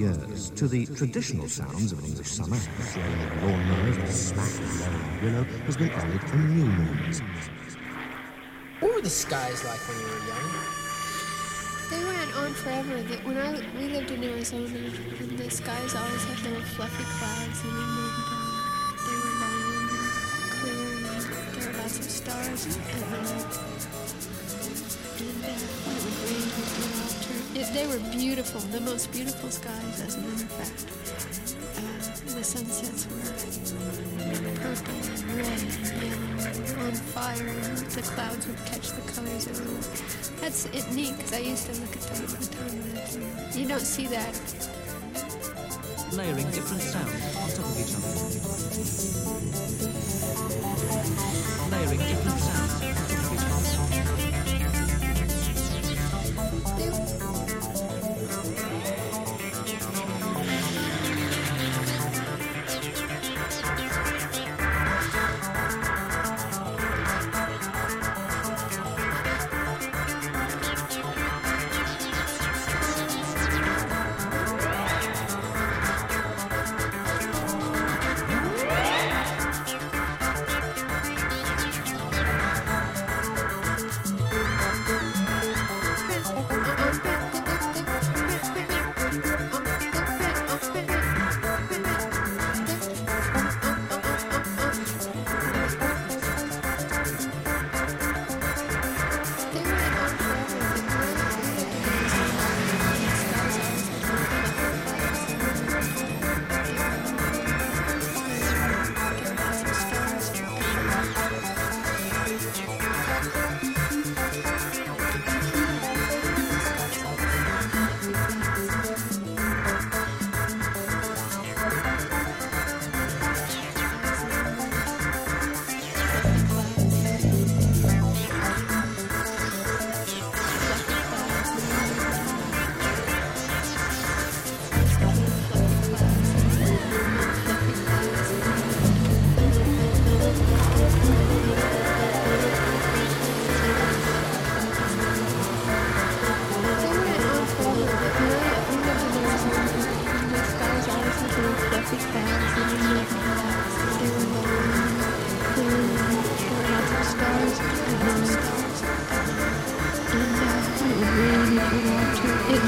years, to the traditional sounds of an English summer, the swaying of lawnmowers and smack of blowing willow, has been added a new noise. What were the skies like when you were young? They went on forever. The- When I we lived in Arizona, and the skies always had little fluffy clouds, and then they, they were long and clear, and there were lots of stars at night. And they were beautiful, the most beautiful skies, as a matter of fact. Uh, the sunsets were purple red and yellow, on fire, the clouds would catch the colors of everywhere. That's it neat because I used to look at them all the time. You don't see that. layering different sounds on top of each other. Layering different sounds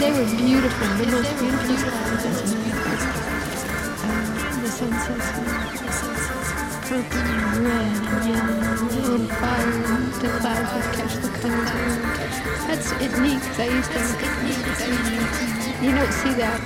they were beautiful, the most beautiful skies. Um, the sunsets were purple and red and yellow and fire, the clouds would catch the colors. That's it neat I used to. You don't see that.